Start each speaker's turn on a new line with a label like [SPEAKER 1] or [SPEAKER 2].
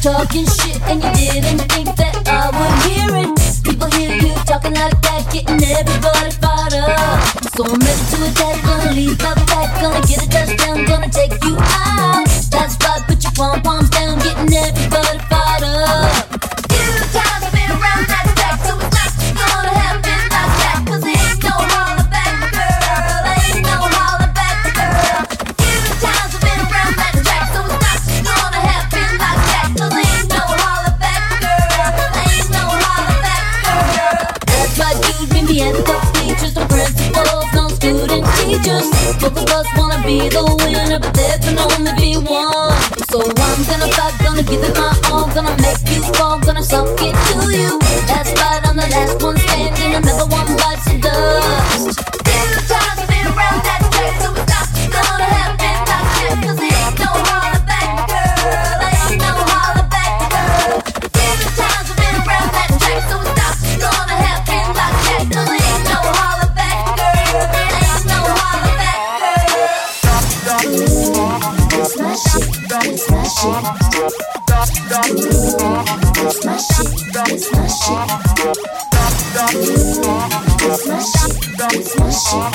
[SPEAKER 1] talking shit and you didn't think that I would hear it. People hear you talking like that, getting everybody fired up. So I'm ready to attack, gonna leave the back, gonna get a touchdown, gonna take you out. That's right, teachers. Both of us wanna be the winner, but there can only be one. So I'm gonna fight, gonna give it my all, gonna make you fall, gonna suck it to you. That's right, I'm the last one standing, another one bites the dust. It's my shit. It's my shit, it's my shit. It's my shit, it's my shit.